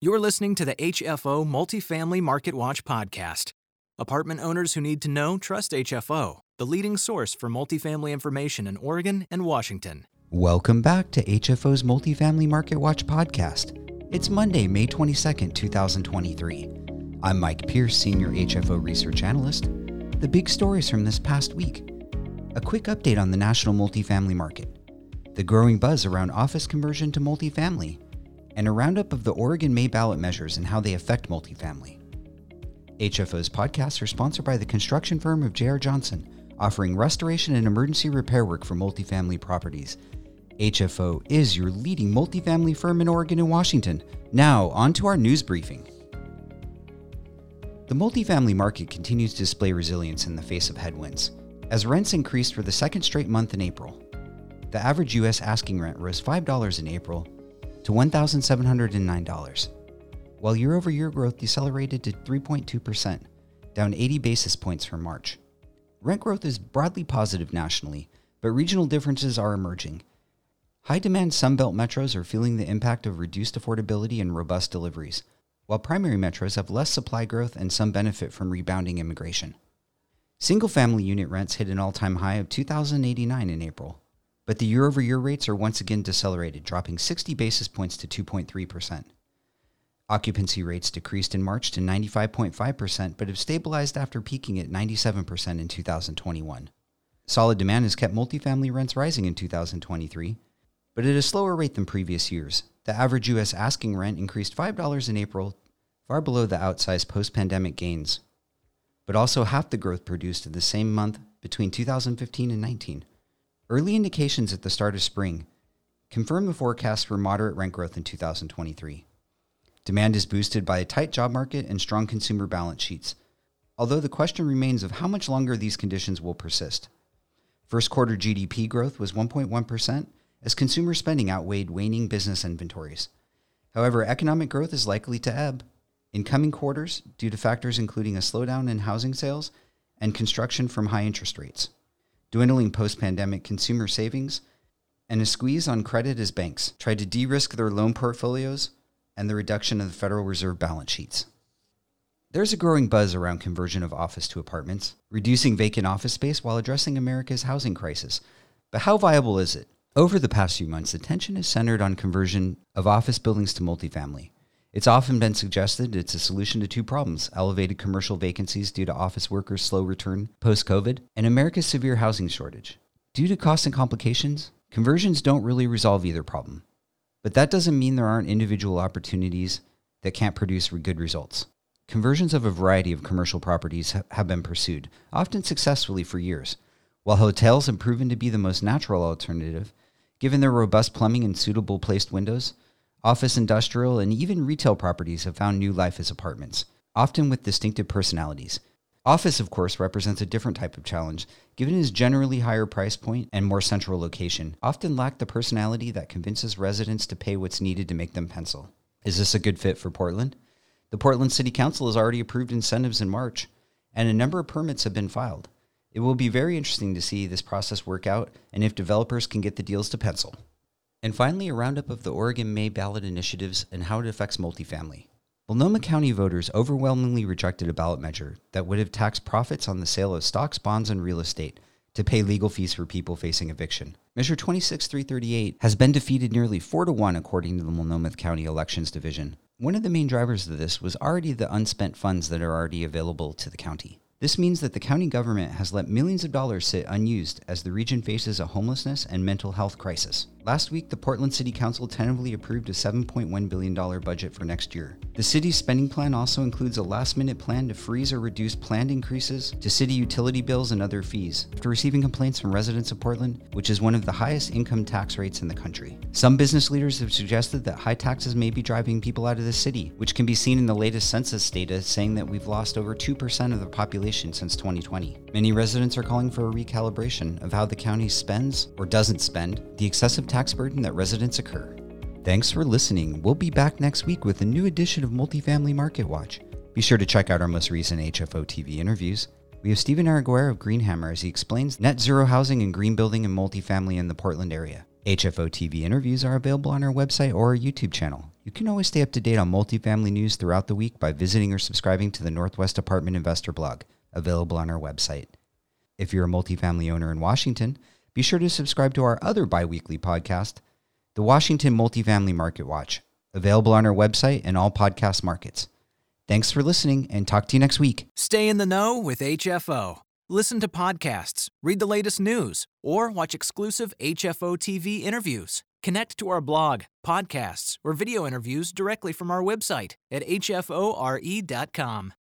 You're listening to the HFO Multifamily Market Watch podcast. Apartment owners who need to know trust HFO, the leading source for multifamily information in Oregon and Washington. Welcome back to HFO's Multifamily Market Watch podcast. It's Monday, May 22nd, 2023. I'm Mike Pierce, Senior HFO Research Analyst. The big stories from this past week. A quick update on the national multifamily market. The growing buzz around office conversion to multifamily and a roundup of the Oregon May ballot measures and how they affect multifamily. HFO's podcasts are sponsored by the construction firm of J.R. Johnson, offering restoration and emergency repair work for multifamily properties. HFO is your leading multifamily firm in Oregon and Washington. Now, on to our news briefing. The multifamily market continues to display resilience in the face of headwinds, as rents increased for the second straight month in April. The average U.S. asking rent rose $5 in April to $1,709, while year over year growth decelerated to 3.2%, down 80 basis points from March. Rent growth is broadly positive nationally, but regional differences are emerging. High demand Sunbelt metros are feeling the impact of reduced affordability and robust deliveries, while primary metros have less supply growth and some benefit from rebounding immigration. Single family unit rents hit an all time high of 2,089 in April, but the year over year rates are once again decelerated, dropping 60 basis points to 2.3%. Occupancy rates decreased in March to 95.5%, but have stabilized after peaking at 97% in 2021. Solid demand has kept multifamily rents rising in 2023, but at a slower rate than previous years. The average U.S. asking rent increased $5 in April, far below the outsized post pandemic gains, but also half the growth produced in the same month between 2015 and 19. Early indications at the start of spring confirm the forecast for moderate rent growth in 2023. Demand is boosted by a tight job market and strong consumer balance sheets, although the question remains of how much longer these conditions will persist. First quarter GDP growth was 1.1% as consumer spending outweighed waning business inventories. However, economic growth is likely to ebb in coming quarters due to factors including a slowdown in housing sales and construction from high interest rates dwindling post pandemic consumer savings, and a squeeze on credit as banks tried to de risk their loan portfolios and the reduction of the Federal Reserve balance sheets. There's a growing buzz around conversion of office to apartments, reducing vacant office space while addressing America's housing crisis. But how viable is it? Over the past few months, attention is centered on conversion of office buildings to multifamily. It's often been suggested it's a solution to two problems elevated commercial vacancies due to office workers' slow return post COVID, and America's severe housing shortage. Due to costs and complications, conversions don't really resolve either problem. But that doesn't mean there aren't individual opportunities that can't produce good results. Conversions of a variety of commercial properties have been pursued, often successfully for years. While hotels have proven to be the most natural alternative, given their robust plumbing and suitable placed windows, Office, industrial, and even retail properties have found new life as apartments, often with distinctive personalities. Office, of course, represents a different type of challenge, given its generally higher price point and more central location, often lack the personality that convinces residents to pay what's needed to make them pencil. Is this a good fit for Portland? The Portland City Council has already approved incentives in March, and a number of permits have been filed. It will be very interesting to see this process work out and if developers can get the deals to pencil. And finally, a roundup of the Oregon May ballot initiatives and how it affects multifamily. Multnomah County voters overwhelmingly rejected a ballot measure that would have taxed profits on the sale of stocks, bonds, and real estate to pay legal fees for people facing eviction. Measure 26338 has been defeated nearly 4 to 1 according to the Multnomah County Elections Division. One of the main drivers of this was already the unspent funds that are already available to the county. This means that the county government has let millions of dollars sit unused as the region faces a homelessness and mental health crisis. Last week, the Portland City Council tentatively approved a $7.1 billion budget for next year. The city's spending plan also includes a last minute plan to freeze or reduce planned increases to city utility bills and other fees, after receiving complaints from residents of Portland, which is one of the highest income tax rates in the country. Some business leaders have suggested that high taxes may be driving people out of the city, which can be seen in the latest census data saying that we've lost over 2% of the population since 2020. Many residents are calling for a recalibration of how the county spends or doesn't spend the excessive tax tax burden that residents occur. Thanks for listening. We'll be back next week with a new edition of Multifamily Market Watch. Be sure to check out our most recent HFO TV interviews. We have Stephen Araguera of Greenhammer as he explains net zero housing and green building and multifamily in the Portland area. HFO TV interviews are available on our website or our YouTube channel. You can always stay up to date on multifamily news throughout the week by visiting or subscribing to the Northwest Apartment Investor blog, available on our website. If you're a multifamily owner in Washington, be sure to subscribe to our other bi weekly podcast, the Washington Multifamily Market Watch, available on our website and all podcast markets. Thanks for listening and talk to you next week. Stay in the know with HFO. Listen to podcasts, read the latest news, or watch exclusive HFO TV interviews. Connect to our blog, podcasts, or video interviews directly from our website at hfore.com.